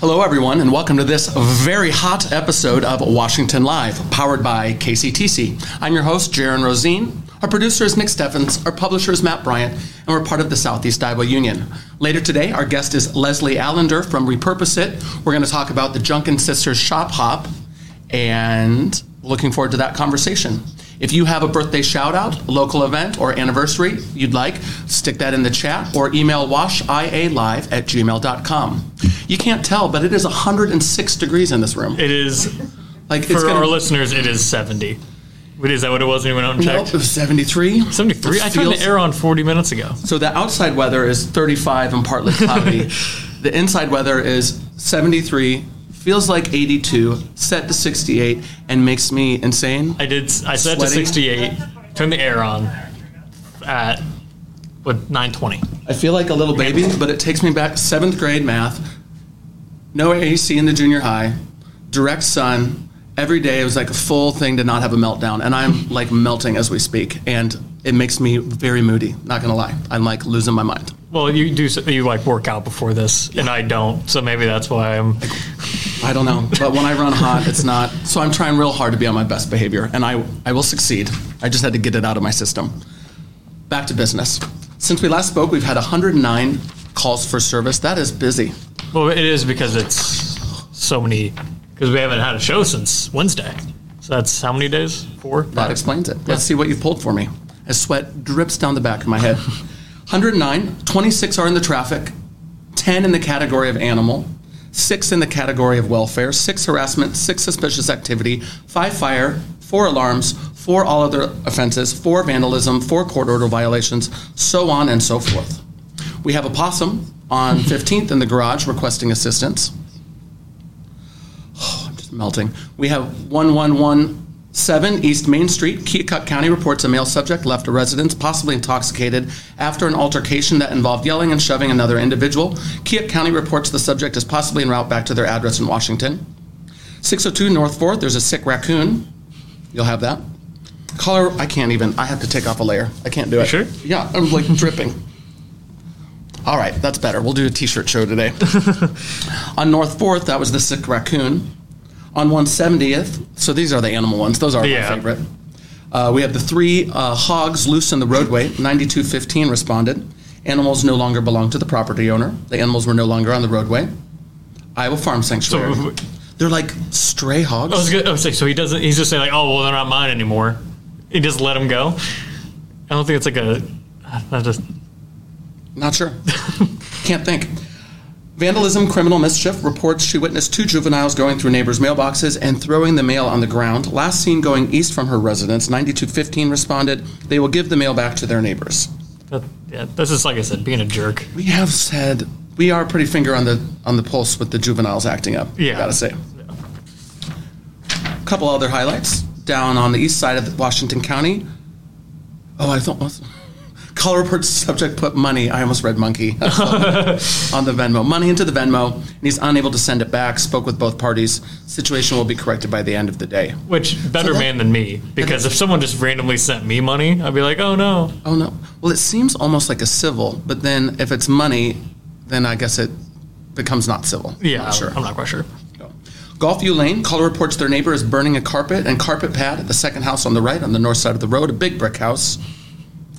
Hello, everyone, and welcome to this very hot episode of Washington Live, powered by KCTC. I'm your host, Jaron Rosien. Our producer is Nick Steffens. Our publisher is Matt Bryant, and we're part of the Southeast Iowa Union. Later today, our guest is Leslie Allender from Repurpose It. We're going to talk about the Junkin Sisters Shop Hop, and looking forward to that conversation. If you have a birthday shout out, local event, or anniversary you'd like, stick that in the chat or email washialive at gmail.com. You can't tell, but it is 106 degrees in this room. It is Like for our listeners. It is seventy. Wait, Is that what it was when you went out and Nope, checked? it was 73. Seventy-three. It I turned the air on forty minutes ago. So the outside weather is 35 and partly cloudy. the inside weather is 73, feels like 82, set to 68, and makes me insane. I did. I set to Sweaty? sixty-eight. Turn the air on at what nine twenty. I feel like a little baby, but it takes me back seventh grade math. No AC in the junior high, direct sun. Every day it was like a full thing to not have a meltdown, and I'm like melting as we speak, and it makes me very moody. Not gonna lie, I'm like losing my mind. Well, you do. You like work out before this, and I don't. So maybe that's why I'm. I don't know, but when I run hot, it's not. So I'm trying real hard to be on my best behavior, and I I will succeed. I just had to get it out of my system. Back to business. Since we last spoke, we've had 109 calls for service. That is busy. Well, it is because it's so many. Because we haven't had a show since Wednesday. So that's how many days? Four. That Five? explains it. Let's see what you pulled for me. As sweat drips down the back of my head. 109, 26 are in the traffic, 10 in the category of animal, 6 in the category of welfare, 6 harassment, 6 suspicious activity, 5 fire, 4 alarms, 4 all other offenses, 4 vandalism, 4 court order violations, so on and so forth. We have a possum on 15th in the garage requesting assistance. Oh, I'm just melting. We have 1117 East Main Street. Keokuk County reports a male subject left a residence, possibly intoxicated, after an altercation that involved yelling and shoving another individual. Keokuk County reports the subject is possibly en route back to their address in Washington. 602 North 4th, there's a sick raccoon. You'll have that. Color, I can't even. I have to take off a layer. I can't do it. sure? Yeah, I'm like dripping. All right, that's better. We'll do a t-shirt show today. On North 4th, that was the sick raccoon. On 170th, so these are the animal ones. Those are Yeah. my favorite. Uh, we have the three uh, hogs loose in the roadway. 9215 responded. Animals no longer belong to the property owner. The animals were no longer on the roadway. Iowa Farm Sanctuary. So- They're like stray hogs. I was gonna I was like, so he doesn't. He's just saying like, oh well, they're not mine anymore. He just let them go. I don't think it's like a. I just Not sure. Can't think. Vandalism, criminal mischief reports she witnessed two juveniles going through neighbors' mailboxes and throwing the mail on the ground. Last seen going east from her residence. 9215 responded. They will give the mail back to their neighbors. that, yeah. This is like I said, being a jerk. We have said we are pretty finger on the on the pulse with the juveniles acting up. Yeah. gotta say. A couple other highlights down on the east side of Washington County. Oh, I thought call report subject put money. I almost read monkey on the Venmo. Money into the Venmo, and he's unable to send it back. Spoke with both parties. Situation will be corrected by the end of the day. Which better that- man than me? Because if someone just randomly sent me money, I'd be like, oh no. Oh no. Well, it seems almost like a civil, but then if it's money, then I guess it becomes not civil. Yeah, Not sure. I'm not quite sure. Golfview Lane, caller reports their neighbor is burning a carpet and carpet pad at the second house on the right on the north side of the road, a big brick house.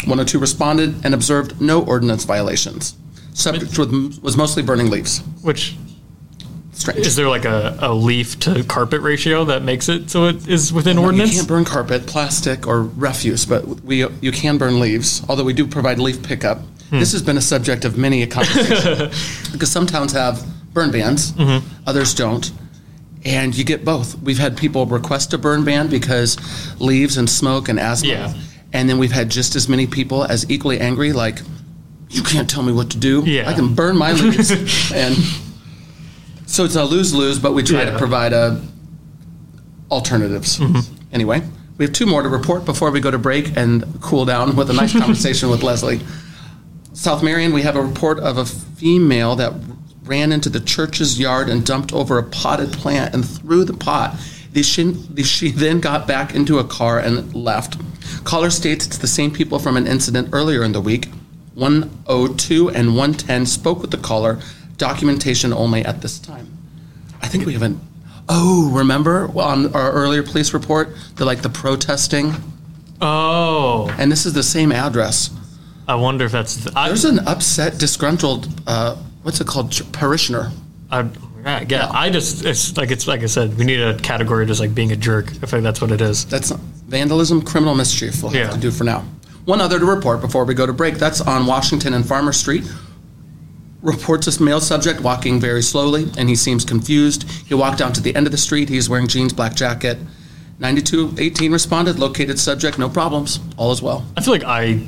102 responded and observed no ordinance violations. Subject was, was mostly burning leaves. Which Strange. is there like a, a leaf to carpet ratio that makes it so it is within ordinance? You can't burn carpet, plastic, or refuse, but we you can burn leaves. Although we do provide leaf pickup. Hmm. This has been a subject of many a conversation because some towns have burn bans, Mm-hmm. others don't, and you get both. We've had people request a burn ban because leaves and smoke and asthma, Yeah. And then we've had just as many people as equally angry, like you can't tell me what to do. Yeah. I can burn my leaves, and so it's a lose lose. But we try to provide a alternatives. Mm-hmm. Anyway, we have two more to report before we go to break and cool down with a nice conversation with Leslie. South Marion, we have a report of a female that ran into the church's yard and dumped over a potted plant and threw the pot. She, she then got back into a car and left. Caller states it's the same people from an incident earlier in the week. 102 and 110 spoke with the caller, documentation only at this time. I think we haven't. Oh, remember on our earlier police report, the like the protesting, Oh, and this is the same address. I wonder if that's. The, I, There's an upset, disgruntled, uh, what's it called, parishioner. I, yeah, yeah, I just it's like it's like I said, we need a category just like being a jerk. I think that's what it is. That's vandalism, criminal mischief. We'll have Yeah. to do for now. One other to report before we go to break. That's on Washington and Farmer Street. Reports this male subject walking very slowly, and he seems confused. He walked down to the end of the street. He's wearing jeans, black jacket. 9218 responded, located subject, no problems, all is well. I feel like I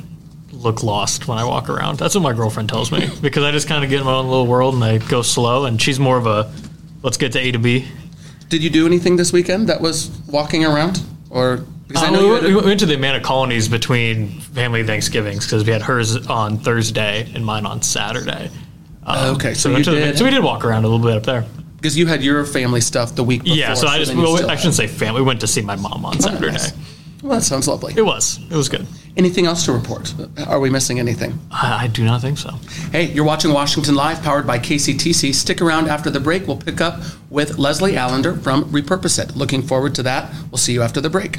look lost when I walk around. That's what my girlfriend tells me because I just kind of get in my own little world and I go slow. And she's more of a let's get to A to B. Did you do anything this weekend that was walking around? Or, because I Uh, know we, went, had we went to the Amana Colonies between family Thanksgivings because we had hers on Thursday and mine on Saturday. Um, okay, so we you went the- did, so we did walk around a little bit up there. because you had your family stuff the week before. Yeah, so I just well, I shouldn't say family. We went to see my mom on Saturday. nice. Well, that sounds lovely. It was. It was good. Anything else to report? Are we missing anything? I, I do not think so. Hey, you're watching Washington Live, powered by KCTC. Stick around after the break. We'll pick up with Leslie Allender from Repurpose It. Looking forward to that. We'll see you after the break.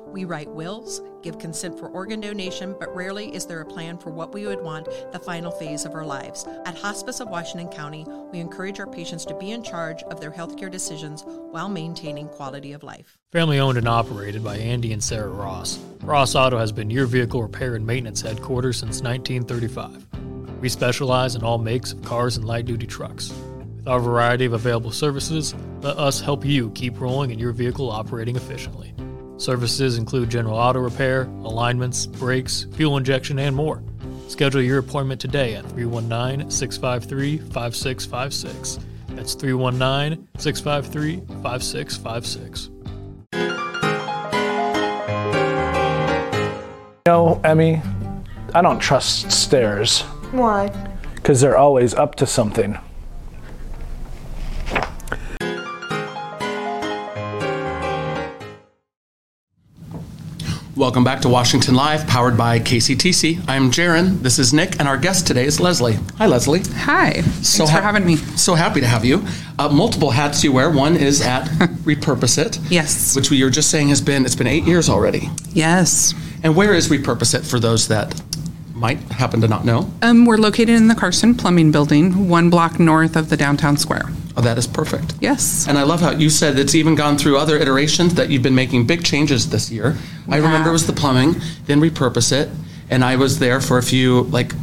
We write wills, give consent for organ donation, but rarely is there a plan for what we would want the final phase of our lives. At Hospice of Washington County, we encourage our patients to be in charge of their healthcare decisions while maintaining quality of life. Family owned and operated by Andy and Sarah Ross. Ross Auto has been your vehicle repair and maintenance headquarters since 1935. We specialize in all makes of cars and light duty trucks. With our variety of available services, let us help you keep rolling and your vehicle operating efficiently. Services include general auto repair, alignments, brakes, fuel injection, and more. Schedule your appointment today at 319 653 5656. That's 319 653 5656. You know, Emmy, I don't trust stairs Why? because they're always up to something. Welcome back to Washington Live, powered by KCTC. I'm Jaron. This is Nick, and our guest today is Leslie. Hi, Leslie. Hi. Thanks So for having me. So happy to have you. Uh, multiple hats you wear. One is at Repurpose It. Yes. Which we were just saying has been, it's been eight years already. Yes. And where is Repurpose It for those that might happen to not know? Um, we're located in the Carson Plumbing Building, one block north of the downtown square. Oh, that is perfect. Yes. And I love how you said it's even gone through other iterations that you've been making big changes this year. I remember it was the plumbing, then repurpose it, and I was there for a few like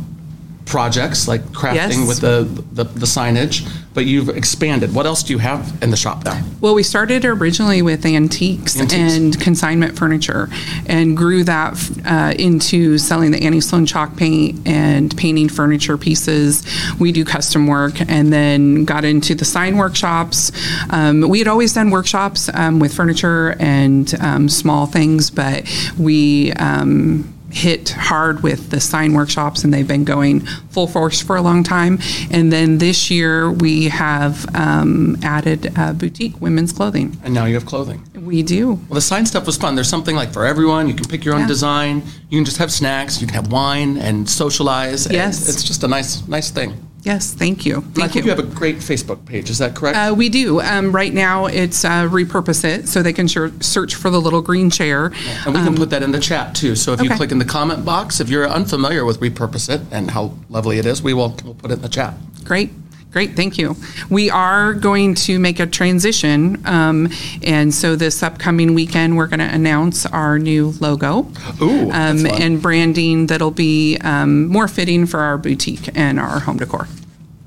projects like crafting Yes. with the, the the signage. But you've expanded. What else do you have in the shop now? Well, we started originally with antiques, Antiques. and consignment furniture and grew that uh, into selling the Annie Sloan chalk paint and painting furniture pieces. We do custom work and then got into the sign workshops. Um, we had always done workshops um, with furniture and um, small things, but we um, hit hard with the sign workshops and they've been going full force for a long time. And then this year we have um, added uh, boutique women's clothing. And now you have clothing. We do. Well, the sign stuff was fun. There's something like for everyone. You can pick your own Yeah. design. You can just have snacks. You can have wine and socialize. and Yes. it's just a nice, nice thing. Yes, thank you. I Thank think you. you have a great Facebook page. Is that correct? Uh, we do. Um, right now, it's uh, repurpose it so they can sure, search for the little green chair. and we can put that in the chat too. So if you um, click in the comment box, if you're unfamiliar with Repurpose It and how lovely it is, we will we'll put it in the chat. Great. Great, thank you. We are going to make a transition, um, and so this upcoming weekend we're going to announce our new logo Ooh, um, and branding that'll be um, more fitting for our boutique and our home decor.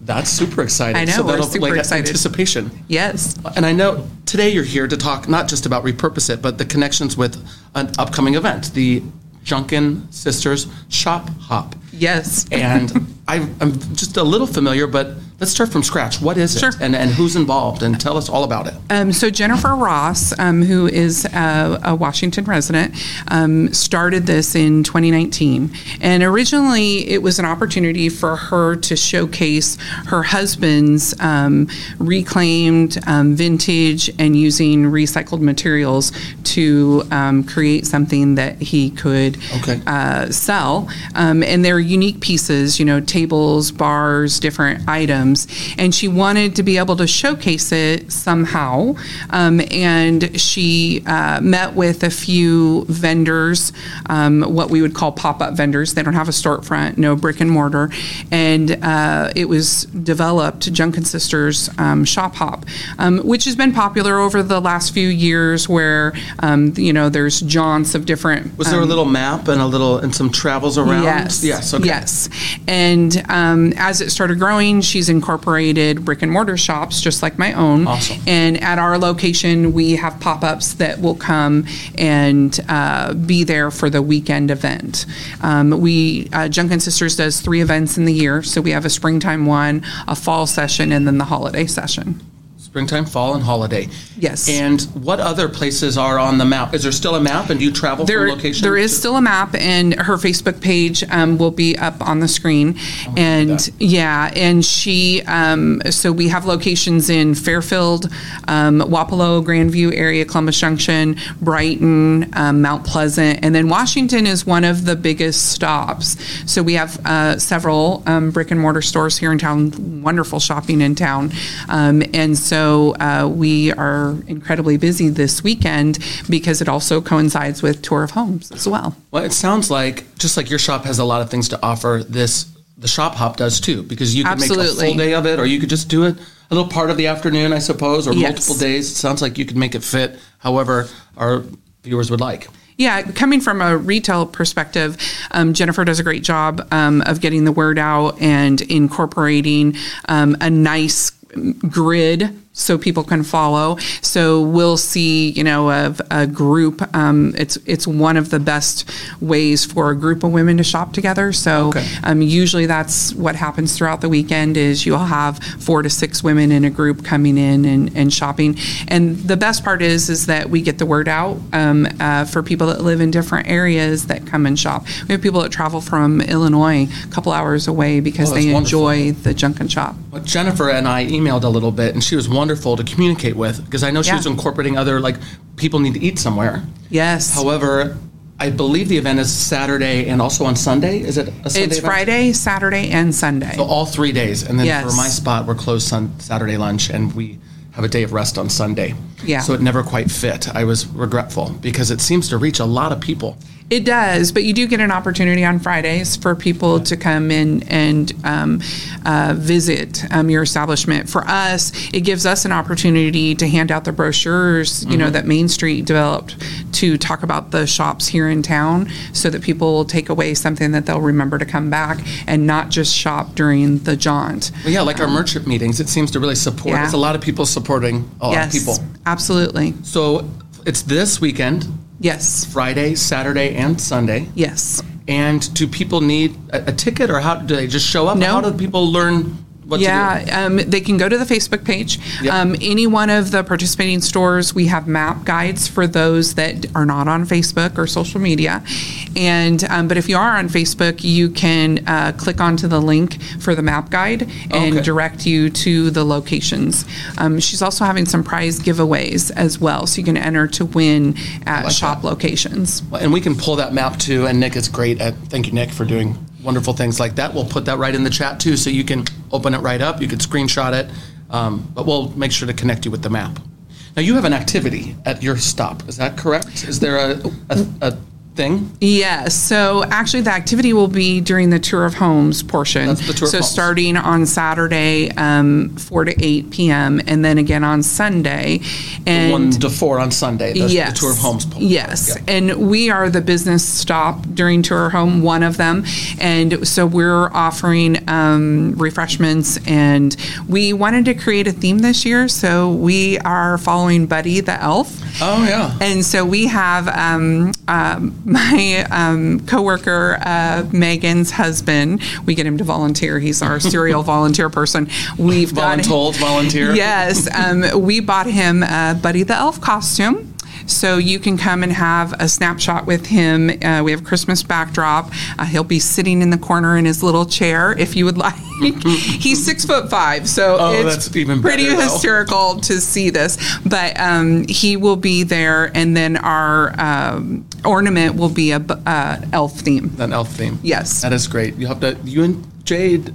That's super exciting. I know, So we're that'll super like excited. anticipation. Yes, And I know today you're here to talk not just about Repurpose It, but the connections with an upcoming event, the Junkin Sisters Shop Hop. yes. And I, I'm just a little familiar, but let's start from scratch. What is it? And, and who's involved? And tell us all about it. Um, so Jennifer Ross, um, who is a, a Washington resident, um, started this in 2019, and originally it was an opportunity for her to showcase her husband's um, reclaimed, um, vintage, and using recycled materials to um, create something that he could Okay. uh, sell. Um, and they're unique pieces, you know, tables, bars, different items. And she wanted to be able to showcase it somehow. Um, and she uh, met with a few vendors, um, what we would call pop up vendors. They don't have a storefront, no brick and mortar. And uh, it was developed, Junkin Sisters um, Shop Hop, um, which has been popular over the last few years where, um, you know, there's jaunts of different. Was there a um, little map and a little and some travels around? Yes. Yes. Okay. Yes. And um, as it started growing, she's incorporated brick and mortar shops, just like my own. Awesome. And at our location, we have pop ups that will come and uh, be there for the weekend event. Um, we uh, Junkin Sisters does three events in the year, so we have a springtime one, a fall session, and then the holiday session. Springtime, fall, and holiday. Yes. And what other places are on the map? Is there still a map? And do you travel There, from location? there is to- still a map, and her Facebook page um, will be up on the screen. And yeah, and she, um, so we have locations in Fairfield, um, Wapello, Grandview area, Columbus Junction, Brighton, um, Mount Pleasant, and then Washington is one of the biggest stops. So we have uh, several um, brick and mortar stores here in town, wonderful shopping in town. Um, and so uh, we are incredibly busy this weekend because it also coincides with Tour of Homes as well. Well, it sounds like just like your shop has a lot of things to offer. This the shop hop does too, because you could make a Absolutely. full day of it, or you could just do it a little part of the afternoon, I suppose, or Yes. multiple days. It sounds like you could make it fit however our viewers would like. Yeah, coming from a retail perspective, um, Jennifer does a great job um, of getting the word out and incorporating um, a nice grid so people can follow. So we'll see, you know, a, a group. Um, it's it's one of the best ways for a group of women to shop together. So Okay. um, usually that's what happens throughout the weekend is you'll have four to six women in a group coming in and, and shopping. And the best part is is that we get the word out um, uh, for people that live in different areas that come and shop. We have people that travel from Illinois a couple hours away because Oh, they wonderful. enjoy the Junkin shop. Well, Jennifer and I emailed a little bit, and she was wonderful to communicate with because I know she Yeah. was incorporating other like people need to eat somewhere. Yes. However, I believe the event is Saturday and also on Sunday. Is it a Sunday? it's event? Friday, Saturday, and Sunday. So all three days, and then Yes. for my spot, we're closed sun, Saturday lunch, and we have a day of rest on Sunday. Yeah. So it never quite fit. I was regretful because it seems to reach a lot of people. It does, but you do get an opportunity on Fridays for people to come in and um, uh, visit um, your establishment. For us, it gives us an opportunity to hand out the brochures, you know, that Main Street developed to talk about the shops here in town, so that people will take away something that they'll remember to come back and not just shop during the jaunt. Well, yeah, like our merchant meetings, it seems to really support. Yeah. It's a lot of people supporting a lot yes, of people. absolutely. So it's this weekend, Yes, Friday, Saturday, and Sunday. yes. And do people need a, a ticket, or how do they just show up? No. How do people learn what? Yeah, um, they can go to the Facebook page. Yep. Um, any one of the participating stores, we have map guides for those that are not on Facebook or social media. And um, but if you are on Facebook, you can uh, click onto the link for the map guide and Okay. direct you to the locations. Um, she's also having some prize giveaways as well, so you can enter to win at like shop that. locations. And we can pull that map too. And Nick is great at. Thank you, Nick, for doing wonderful things like that. We'll put that right in the chat too, so you can open it right up. You can screenshot it, um, but we'll make sure to connect you with the map. Now you have an activity at your stop. Is that correct? Is there a, a, a thing? Yes. So actually, the activity will be during the tour of homes portion. That's the tour of so starting on Saturday, um, four to eight p.m., and then again on Sunday. And One to four on Sunday. The, yes. the tour of homes. poll. Yes. Yeah. And we are the business stop during Tour Home, one of them. And so we're offering um, refreshments. And we wanted to create a theme this year. So we are following Buddy the Elf. Oh yeah. And so we have um, um, my um, coworker uh, Megan's husband. We get him to volunteer. He's our serial volunteer person. We've Voluntold, volunteer. Yes, um, we bought him a Buddy the Elf costume. So you can come and have a snapshot with him. Uh, we have Christmas backdrop. Uh, he'll be sitting in the corner in his little chair if you would like. He's six foot five, so Oh, it's that's even pretty better, hysterical to see this. But um, he will be there, and then our um, ornament will be a uh, elf theme. An elf theme. Yes. That is great. You have to. You and Jade.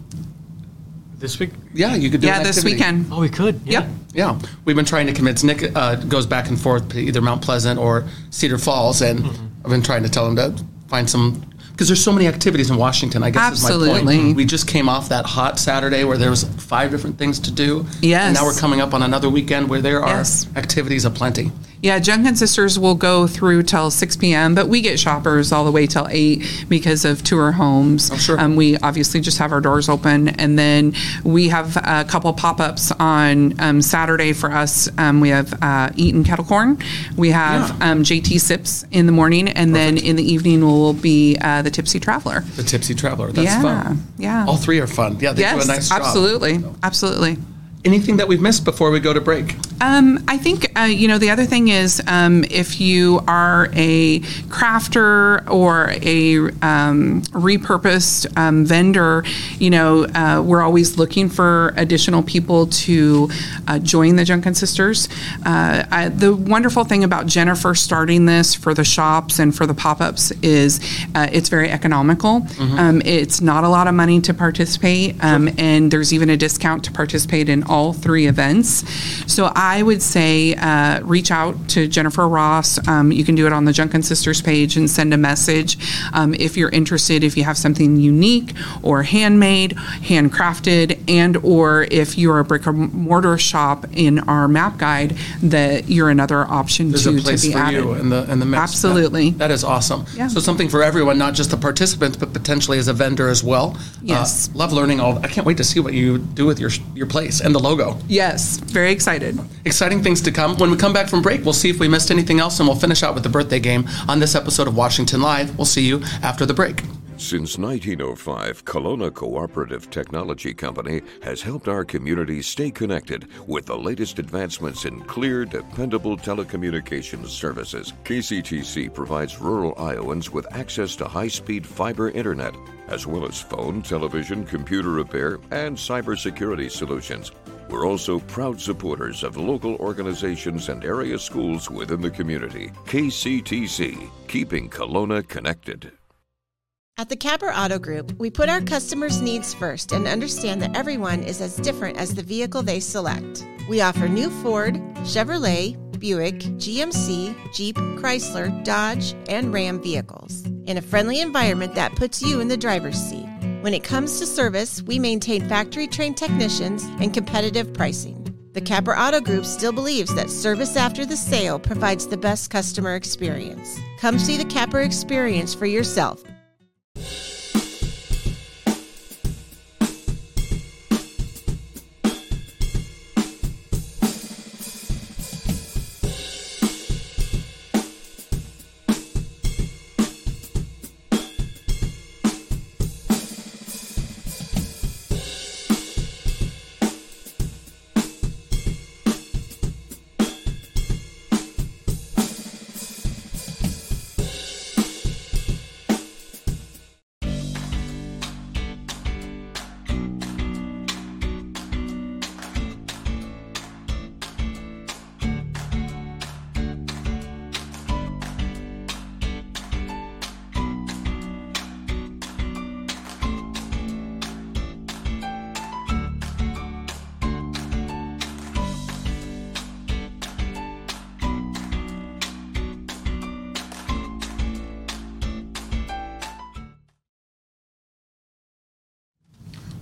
This week? Yeah, you could do Yeah, an this activity. weekend. Oh, we could. Yeah. Yep. Yeah, we've been trying to convince Nick. Uh, goes back and forth to either Mount Pleasant or Cedar Falls, and Mm-hmm. I've been trying to tell him to find some because there's so many activities in Washington. I guess is my Absolutely. point. We just came off that hot Saturday where there was five different things to do. Yes. And now we're coming up on another weekend where there are Yes. activities aplenty. Yeah, Junkin Sisters will go through till 6 p.m., but we get shoppers all the way till 8 because of tour homes. Oh, sure. Um, we obviously just have our doors open. And then we have a couple pop ups on um, Saturday for us. Um, we have uh, Eaton Kettle Corn, we have Yeah. um, JT Sips in the morning, and then in the evening will be uh, the Tipsy Traveler. The Tipsy Traveler. That's Yeah, fun. yeah. All three are fun. Yeah, they do a nice job. absolutely. Absolutely. Anything that we've missed before we go to break? Um, I think uh, you know the other thing is um, if you are a crafter or a um, repurposed um, vendor, you know uh, we're always looking for additional people to uh, join the Junkin Sisters. Uh, I, the wonderful thing about Jennifer starting this for the shops and for the pop-ups is uh, it's very economical. Um, it's not a lot of money to participate, um, and there's even a discount to participate in all three events. So I would say uh, reach out to Jennifer Ross. Um, you can do it on the Junkin Sisters page and send a message um, if you're interested. If you have something unique or handmade, handcrafted, and or if you're a brick and mortar shop in our map guide, that you're another option There's to, a place to be for added. you in the in the mix. Absolutely. That- that is awesome. Yeah. So something for everyone, not just the participants, but potentially as a vendor as well. Yes. Uh, love learning all. I can't wait to see what you do with your your place and the logo. Yes, very excited. Exciting things to come. When we come back from break, we'll see if we missed anything else, and we'll finish out with the birthday game on this episode of Washington Live. We'll see you after the break. Since 1905, Kalona Cooperative Technology Company has helped our community stay connected with the latest advancements in clear, dependable telecommunications services. KCTC provides rural Iowans with access to high speed fiber internet, as well as phone, television, computer repair, and cybersecurity solutions. We're also proud supporters of local organizations and area schools within the community. KCTC, keeping Kalona connected. At the Capper Auto Group, we put our customers' needs first and understand that everyone is as different as the vehicle they select. We offer new Ford, Chevrolet, Buick, GMC, Jeep, Chrysler, Dodge, and Ram vehicles in a friendly environment that puts you in the driver's seat. When it comes to service, we maintain factory trained technicians and competitive pricing. The Capper Auto Group still believes that service after the sale provides the best customer experience. Come see the Capper experience for yourself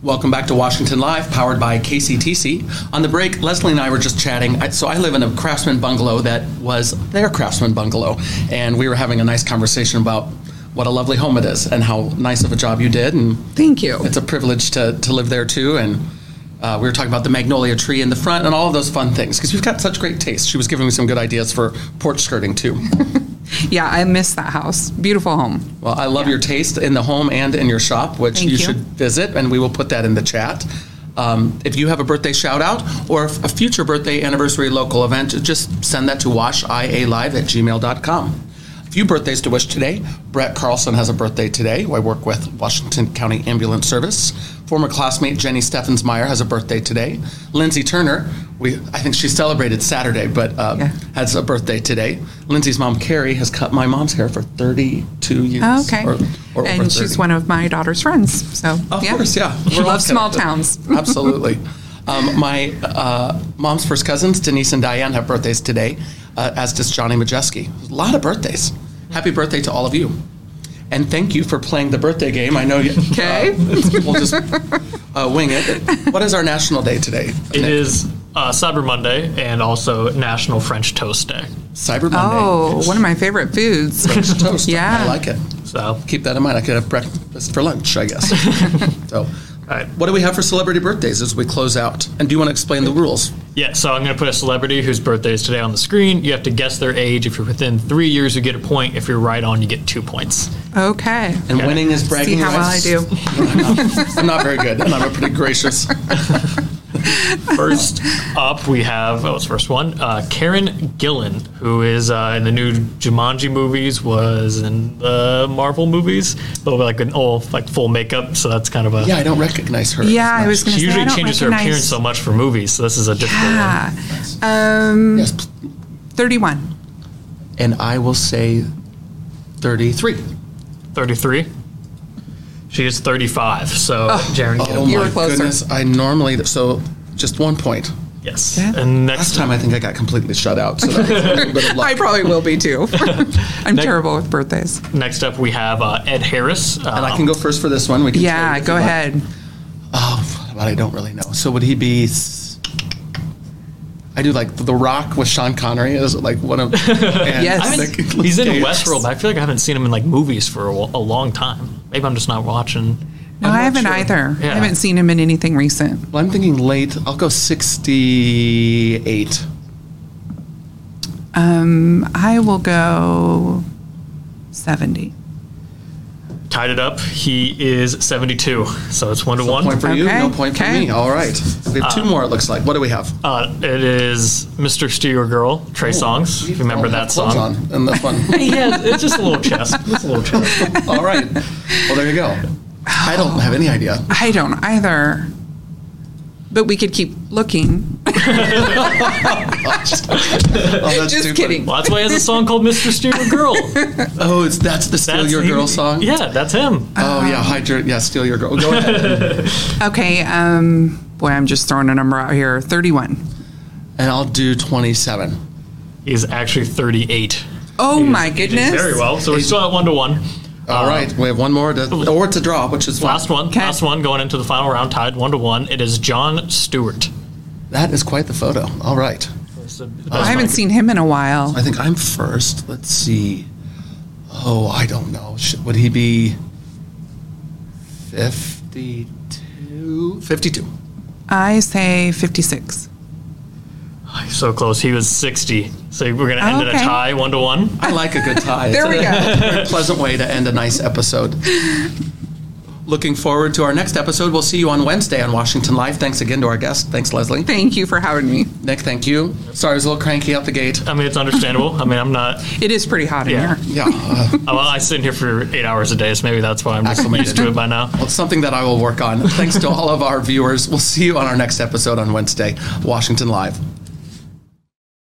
Welcome back to Washington Live, powered by KCTC. On the break, Leslie and I were just chatting. I- So I live in a craftsman bungalow that was their craftsman bungalow, and we were having a nice conversation about what a lovely home it is and how nice of a job you did. And Thank you. it's a privilege to, to live there too. And uh, we were talking about the magnolia tree in the front and all of those fun things because we've got such great taste. She was giving me some good ideas for porch skirting too. Yeah, I miss that house. Beautiful home. Well, I love your taste in the home and in your shop, which you, you. should visit, and we will put that in the chat. Um, if you have a birthday shout out or a future birthday anniversary local event, just send that to washialive at gmail.com. A few birthdays to wish today. Brett Carlson has a birthday today, who I work with Washington County Ambulance Service. Former classmate Jenny Steffensmeyer has a birthday today. Lindsay Turner, we I think she celebrated Saturday, but uh, Yeah. has a birthday today. Lindsay's mom Carrie has cut my mom's hair for 32 years. Oh, Okay. or- or and she's one of my daughter's friends. So, Of yeah. course, yeah. She loves small towns. Absolutely. Um, my uh, mom's first cousins, Denise and Diane, have birthdays today, uh, as does Johnny Majeski. A lot of birthdays. Happy birthday to all of you. And thank you for playing the birthday game. I know you. Okay. uh, we'll just uh, wing it. What is our national day today? It Nick? is uh, Cyber Monday and also National French Toast Day. Cyber Monday. Oh, one of my favorite foods. French toast. Yeah. I like it. So, Keep that in mind. I could have breakfast for lunch, I guess. so, all right. what do we have for celebrity birthdays as we close out? And do you want to explain the rules? Yeah, so I'm going to put a celebrity whose birthday is today on the screen. You have to guess their age. If you're within three years, you get a point. If you're right on, you get two points. Okay. And winning is bragging See how well I rights. do. I'm not, I'm not very good, and I'm a pretty gracious. First up, we have, oh, what's the first one? Uh, Karen Gillan, who is uh, in the new Jumanji movies, was in the Marvel movies, but with like an old, like full makeup. So that's kind of a. Yeah, I don't recognize her. Yeah, I was going to She say. usually I don't changes her appearance so much for movies, so this is a difficult one. Yeah. Um, Yes, 31. and I will say thirty-three. 33. She is 35, so Jaron, get a Oh You my closer. goodness! I normally so just one point. Yes. Yeah. And Last next time I think I got completely shut out. So that was a bit of luck. I probably will be too. I'm Next- terrible with birthdays. next up, we have uh, Ed Harris. Uh, and I can go first for this one. We can Yeah, go you like. ahead. Oh, but I don't really know. So would he be? S- I do like The Rock with Sean Connery is like one of. and Yes. I he's in Cage. Westworld, but I feel like I haven't seen him in like movies for a, a long time. Maybe I'm just not watching. No, I'm I haven't sure. either. Yeah. I haven't seen him in anything recent. Well, I'm thinking late. I'll go 68. Um, I will go 70. Tied it up. He is 72, so it's one to one. Point for you, Okay, no point for okay. me. All right. We have two more, it looks like. What do we have? Uh, it is Mr. Steal Your Girl, Trey Songz. We Remember that clothes song? On in this one. yeah, it's just a little chest. It's a little chest. All right. Well, there you go. I don't have any idea. I don't either. But we could keep looking. Oh, that's Just stupid. kidding. Well, that's why he has a song called Mr. Steal Your Girl. Oh, it's that's the steal That's your he- girl song. Yeah, that's him. Oh yeah, hydrate. Yeah, steal your girl. Go ahead. Okay, um, boy, I'm just throwing a number out here. 31. and I'll do 27. He's actually 38. Oh He's- my goodness. Very well. So we're still at one to one. All right, we have one more to, or it's a draw, which is fine. Last one. Okay. Last one going into the final round, tied one to one. It is Jon Stewart. That is quite the photo. All right. I haven't seen him in a while. I think I'm first. Let's see. Oh, I don't know. Sh- Would he be 52? 52. I say 56. So close. He was 60. So we're going to end in a tie, one to one. I like a good tie. There we It's a go. very pleasant way to end a nice episode. Looking forward to our next episode. We'll see you on Wednesday on Washington Live. Thanks again to our guest. Thanks, Leslie. Thank you for having me. Nick, thank you. Sorry, I was a little cranky out the gate. I mean, it's understandable. I mean, I'm not. It is pretty hot in here. Yeah, uh, Well, I sit in here for eight hours a day, so maybe that's why I'm just Acclimated. used to it by now. well, it's something that I will work on. Thanks to all of our viewers. We'll see you on our next episode on Wednesday, Washington Live.